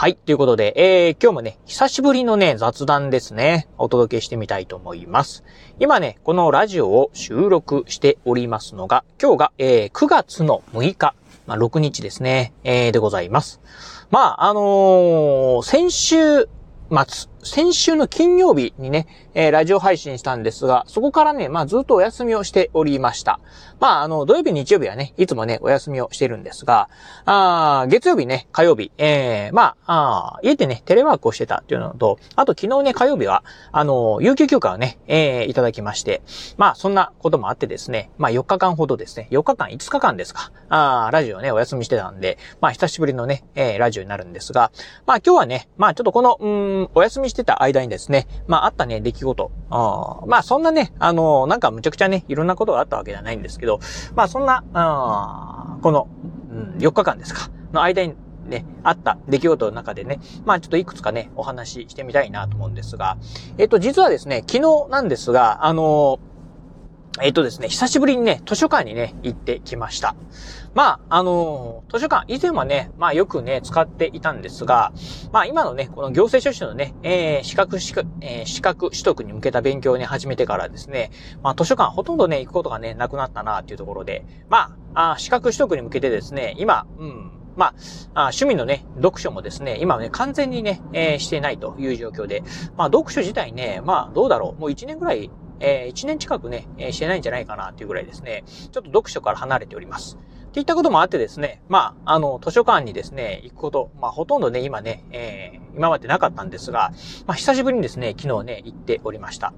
はい。ということで、えー、今日もね、久しぶりのね、雑談ですね、お届けしてみたいと思います。今ね、このラジオを収録しておりますのが、今日が、えー、9月の6日、まあ、6日ですね、えー、でございます。まあ、あのー、先週末、先週の金曜日にね、えー、ラジオ配信したんですが、そこからね、まあずっとお休みをしておりました。まああの、土曜日、日曜日はね、いつもね、お休みをしてるんですが、あ月曜日ね、火曜日、えー、まあ、あ家でね、テレワークをしてたっていうのと、あと昨日ね、火曜日は、あの、有給休暇をね、えー、いただきまして、まあそんなこともあってですね、まあ4日間ほどですね、4日間、5日間ですか、あラジオね、お休みしてたんで、まあ久しぶりのね、えー、ラジオになるんですが、まあ今日はね、まあちょっとこの、うん、お休みしてしてた間にですね、まああったね、出来事。あまあそんなね、あの、なんかむちゃくちゃね、いろんなことがあったわけじゃないんですけど、まあそんな、あこの、うん、4日間ですか、の間にね、あった出来事の中でね、まあちょっといくつかね、お話ししてみたいなと思うんですが、えっと、実はですね、昨日なんですが、あのえっとですね、久しぶりにね、図書館にね、行ってきました。まあ、あのー、図書館、以前はね、まあよくね、使っていたんですが、まあ今のね、この行政書士のね、えー、資格、資格、えー、資格取得に向けた勉強をね、始めてからですね、まあ図書館ほとんどね、行くことがね、なくなったなっていうところで、まあ、あ資格取得に向けてですね、今、うん、まあ、あ趣味のね、読書もですね、今はね、完全にね、えー、してないという状況で、まあ、読書自体ね、まあ、どうだろう、もう1年ぐらいえー、1年近くね、えー、してないんじゃないかなっていうぐらいですね、ちょっと読書から離れております。っていったこともあってですね、まあ、あの、図書館にですね、行くこと、まあ、ほとんどね、今ね、えー、今までなかったんですが、まあ、久しぶりにですね、昨日ね、行っておりました。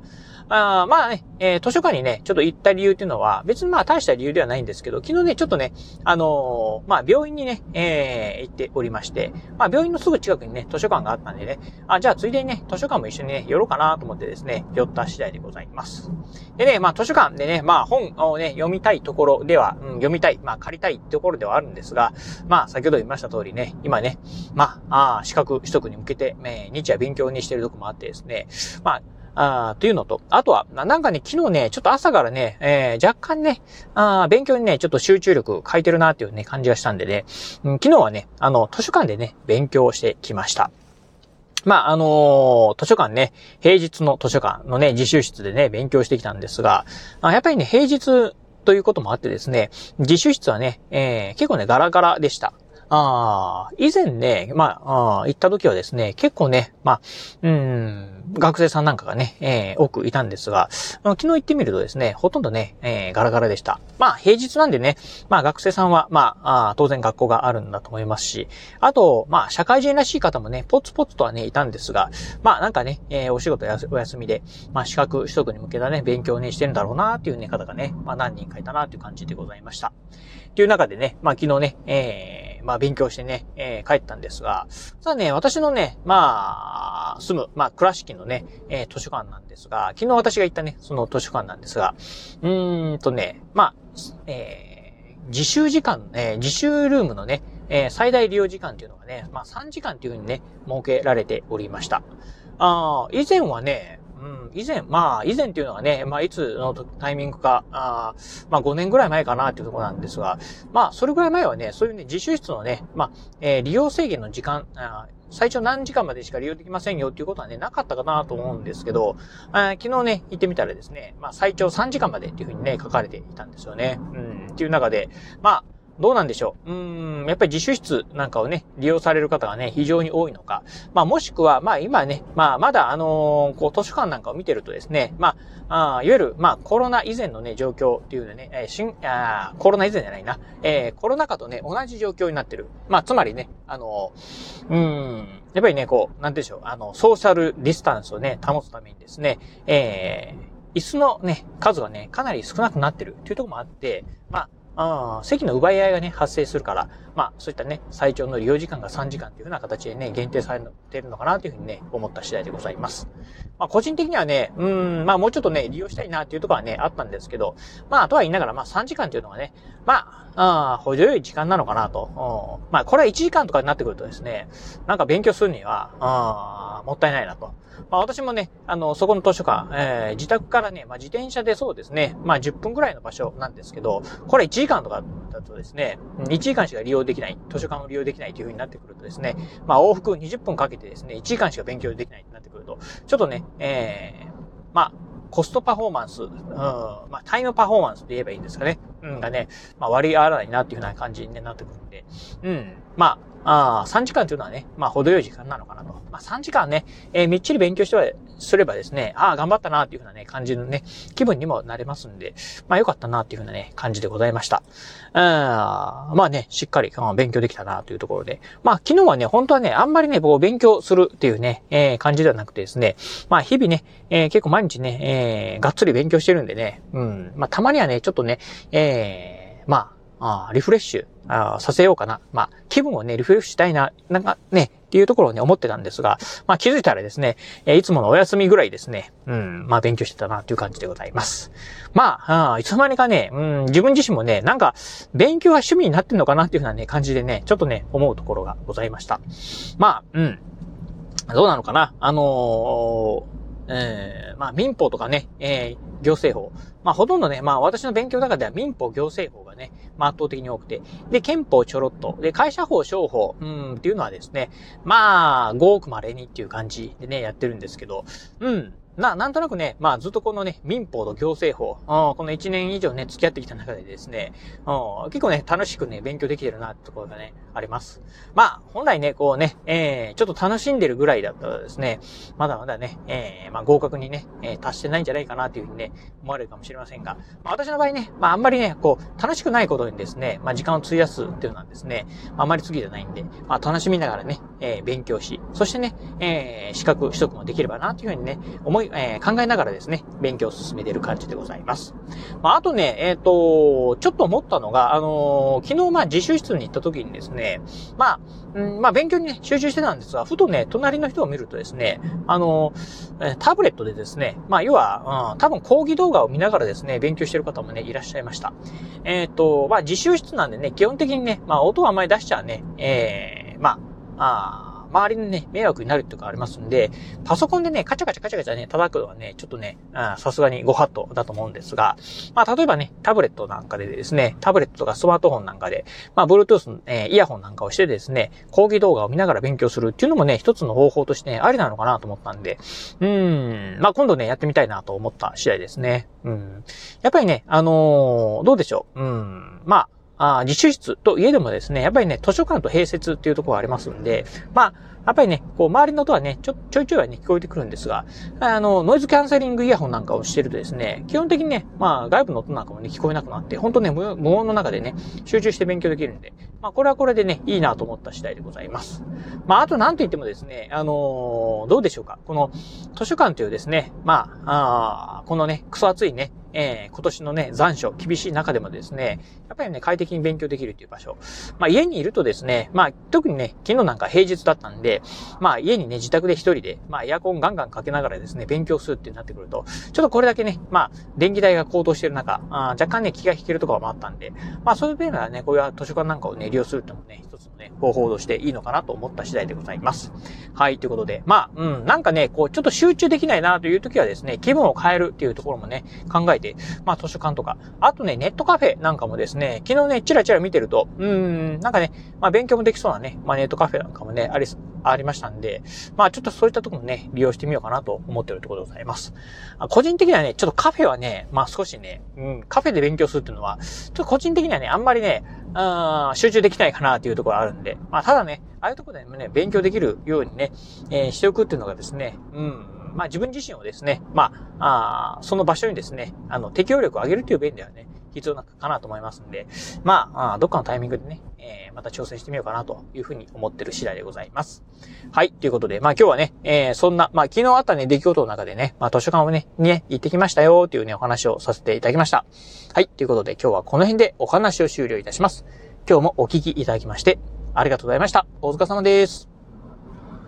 あまあね、えー、図書館にね、ちょっと行った理由っていうのは、別にまあ大した理由ではないんですけど、昨日ね、ちょっとね、あのー、まあ病院にね、えー、行っておりまして、まあ病院のすぐ近くにね、図書館があったんでね、あ、じゃあついでにね、図書館も一緒にね、寄ろうかなと思ってですね、寄った次第でございます。でね、まあ図書館でね、まあ本をね、読みたいところでは、うん、読みたい、まあ借りたいところではあるんですが、まあ先ほど言いました通りね、今ね、まあ、あ資格取得に向けて、え、日夜勉強にしてるとこもあってですね、まあ、ああというのと、あとは、なんかね、昨日ね、ちょっと朝からね、えー、若干ね、あ勉強にね、ちょっと集中力書いてるなっていうね、感じがしたんでね、うん、昨日はね、あの、図書館でね、勉強してきました。まあ、あのー、図書館ね、平日の図書館のね、自習室でね、勉強してきたんですが、あやっぱりね、平日ということもあってですね、自習室はね、えー、結構ね、ガラガラでした。ああ、以前ね、まあ、あ行った時はですね、結構ね、まあ、うん、学生さんなんかがね、えー、多くいたんですが、昨日行ってみるとですね、ほとんどね、えー、ガラガラでした。まあ、平日なんでね、まあ、学生さんは、まあ、あ当然学校があるんだと思いますし、あと、まあ、社会人らしい方もね、ポツポツとはね、いたんですが、まあ、なんかね、えー、お仕事やお休みで、まあ、資格取得に向けたね、勉強ね、してるんだろうなっていうね、方がね、まあ、何人かいたなっていう感じでございました。っていう中でね、まあ、昨日ね、えー、まあ勉強してね、えー、帰ったんですが、ただね、私のね、まあ、住む、まあ、倉敷のね、えー、図書館なんですが、昨日私が行ったね、その図書館なんですが、うーんとね、まあ、えー、自習時間、えー、自習ルームのね、えー、最大利用時間っていうのがね、まあ3時間っていうふうにね、設けられておりました。ああ以前はね、うん、以前、まあ、以前っていうのはね、まあ、いつのタイミングか、あまあ、5年ぐらい前かなっていうところなんですが、まあ、それぐらい前はね、そういうね、自習室のね、まあ、えー、利用制限の時間、あ最長何時間までしか利用できませんよっていうことはね、なかったかなと思うんですけど、あ昨日ね、行ってみたらですね、まあ、最長3時間までっていうふうにね、書かれていたんですよね。うん、っていう中で、まあ、どうなんでしょう？うーん、やっぱり自習室なんかをね、利用される方がね、非常に多いのか。まあ、もしくは、まあ今ね、まあまだあのー、こう図書館なんかを見てるとですね、まあ、あいわゆる、まあコロナ以前のね、状況っていうのね、えー、新、あコロナ以前じゃないな、えー、コロナ禍とね、同じ状況になってる。まあ、つまりね、あのー、うん、やっぱりね、こう、なんでしょう、あの、ソーシャルディスタンスをね、保つためにですね、えー、椅子のね、数がね、かなり少なくなってるっていうところもあって、まあ、あ席の奪い合いがね、発生するから、まあ、そういったね、最長の利用時間が3時間というふうな形でね、限定されてるのかなというふうにね、思った次第でございます。まあ、個人的にはね、うん、まあ、もうちょっとね、利用したいなっていうところはね、あったんですけど、まあ、とは言いながら、まあ、3時間というのはね、まあ、あ程よい時間なのかなと。まあ、これは1時間とかになってくるとですね、なんか勉強するには、あもったいないなと。まあ私もね、あの、そこの図書館、えー、自宅からね、まあ自転車でそうですね、まあ10分くらいの場所なんですけど、これ1時時間とかだとですね、1時間しか利用できない、図書館を利用できないという風になってくるとですね、まあ往復20分かけてですね、1時間しか勉強できないとなってくると、ちょっとね、えー、まあ、コストパフォーマンス、うん、まあ、タイムパフォーマンスと言えばいいんですかね。うん、がね、まあ、割り合わないなっていうふうな感じに、なってくるんで、うん、まあ、ああ、3時間というのはね、まあ、程よい時間なのかなと。まあ、3時間ね、えー、みっちり勉強しては、すればですね、ああ、頑張ったなっていうふうなね、感じのね、気分にもなれますんで、まあ、よかったなっていうふうなね、感じでございました。うん、まあね、しっかり、勉強できたなというところで。まあ、昨日はね、本当はね、あんまりね、こう、勉強するっていうね、えー、感じではなくてですね、まあ、日々ね、えー、結構毎日ね、えー、がっつり勉強してるんでね、うん、まあ、たまにはね、ちょっとね、えー、まあ、あリフレッシュあさせようかな。まあ、気分をね、リフレッシュしたいな、なんかね、っていうところをね、思ってたんですが、まあ気づいたらですね、えいつものお休みぐらいですね、うん、まあ勉強してたなという感じでございます。まあ、あいつの間にかね、うん、自分自身もね、なんか、勉強が趣味になってんのかなっていうふうなね、感じでね、ちょっとね、思うところがございました。まあ、うん。どうなのかな？あのーえー、まあ民法とかね、えー、行政法。まあほとんどね、まあ私の勉強の中では民法行政法がね、まあ圧倒的に多くて。で、憲法ちょろっと。で、会社法、商法、うん、っていうのはですね、まあ、5億まれにっていう感じでね、やってるんですけど、うん。な、なんとなくね、まあずっとこのね、民法と行政法、この1年以上ね、付き合ってきた中でですね、結構ね、楽しくね、勉強できてるなってところがね、あります。まあ、本来ね、こうね、えー、ちょっと楽しんでるぐらいだったらですね、まだまだね、えー、まあ合格にね、えー、達してないんじゃないかなっていうふうにね、思われるかもしれませんが、まあ私の場合ね、まああんまりね、こう、楽しくないことにですね、まあ時間を費やすっていうのはですね、あんまり次じゃないんで、まあ楽しみながらね、えー、勉強し、そしてね、えー、資格取得もできればなというふうにね、思い、えー、考えながらですね、勉強を進めている感じでございます。まあ、あとね、えっ、ー、と、ちょっと思ったのが、あのー、昨日まあ自習室に行った時にですね、まあ、ん、まあ勉強にね、集中してたんですが、ふとね、隣の人を見るとですね、あのー、タブレットでですね、まあ要は、うん、多分講義動画を見ながらですね、勉強してる方もね、いらっしゃいました。えっ、と、まあ自習室なんでね、基本的にね、まあ音はあんまり出しちゃうね、ええまあ、あ周りのね、迷惑になるっていうかありますんで、パソコンでね、カチャカチャカチャカチャね、叩くのはね、ちょっとね、さすがにご法度だと思うんですが、まあ、例えばね、タブレットなんかでですね、タブレットとかスマートフォンなんかで、まあ、Bluetooth、えー、イヤホンなんかをしてですね、講義動画を見ながら勉強するっていうのもね、一つの方法としてね、ありなのかなと思ったんで、うん、まあ、今度ね、やってみたいなと思った次第ですね。うん。やっぱりね、あのー、どうでしょう。うん、まあ、あ自習室といえどもですね、やっぱりね、図書館と併設っていうところがありますんで、まあ、やっぱりね、こう、周りの音はね、ちょ、ちょいちょいはね、聞こえてくるんですが、あの、ノイズキャンセリングイヤホンなんかをしてるとですね、基本的にね、まあ、外部の音なんかもね、聞こえなくなって、本当ね、無音の中でね、集中して勉強できるんで、まあ、これはこれでね、いいなと思った次第でございます。まあ、あとなんと言ってもですね、あのー、どうでしょうか。この、図書館というですね、まあ、あこのね、クソ暑いね、えー、今年のね、残暑、厳しい中でもですね、やっぱりね、快適に勉強できるっていう場所。まあ、家にいるとですね、まあ、特にね、昨日なんか平日だったんで、まあ、家にね、自宅で一人で、まあ、エアコンガンガンかけながらですね、勉強するってなってくると、ちょっとこれだけね、まあ、電気代が高騰してる中、あ若干ね、気が引けるところもあったんで、まあ、そういう点はね、こういう図書館なんかをね、利用するってのもね、一つのね、方法としていいのかなと思った次第でございます。はい、ということで、まあ、うん、なんかね、こう、ちょっと集中できないなという時はですね、気分を変えるっていうところもね、考えて、まあ、図書館とか、あとね、ネットカフェなんかもですね、昨日ね、チラチラ見てると、うん、なんかね、まあ勉強もできそうなね、まあネットカフェなんかもね、あり、ありましたんで、まあちょっとそういったとこもね、利用してみようかなと思ってるところでございます。個人的にはね、ちょっとカフェはね、まあ少しね、うん、カフェで勉強するっていうのは、ちょっと個人的にはね、あんまりね、うん、集中できないかなっていうところあるんで、まあただね、ああいうところでもね、勉強できるようにね、えー、しておくっていうのがですね、うん、まあ自分自身をですね、まあ、あその場所にですね、あの、適応力を上げるという面ではね、必要なかなと思いますんで、まあ、どっかのタイミングでね、えー、また挑戦してみようかなというふうに思ってる次第でございます。はい、ということで、まあ今日はね、えー、そんな、まあ昨日あったね、出来事の中でね、まあ図書館をね、にね、行ってきましたよっていうね、お話をさせていただきました。はい、ということで今日はこの辺でお話を終了いたします。今日もお聞きいただきまして、ありがとうございました。大塚様です。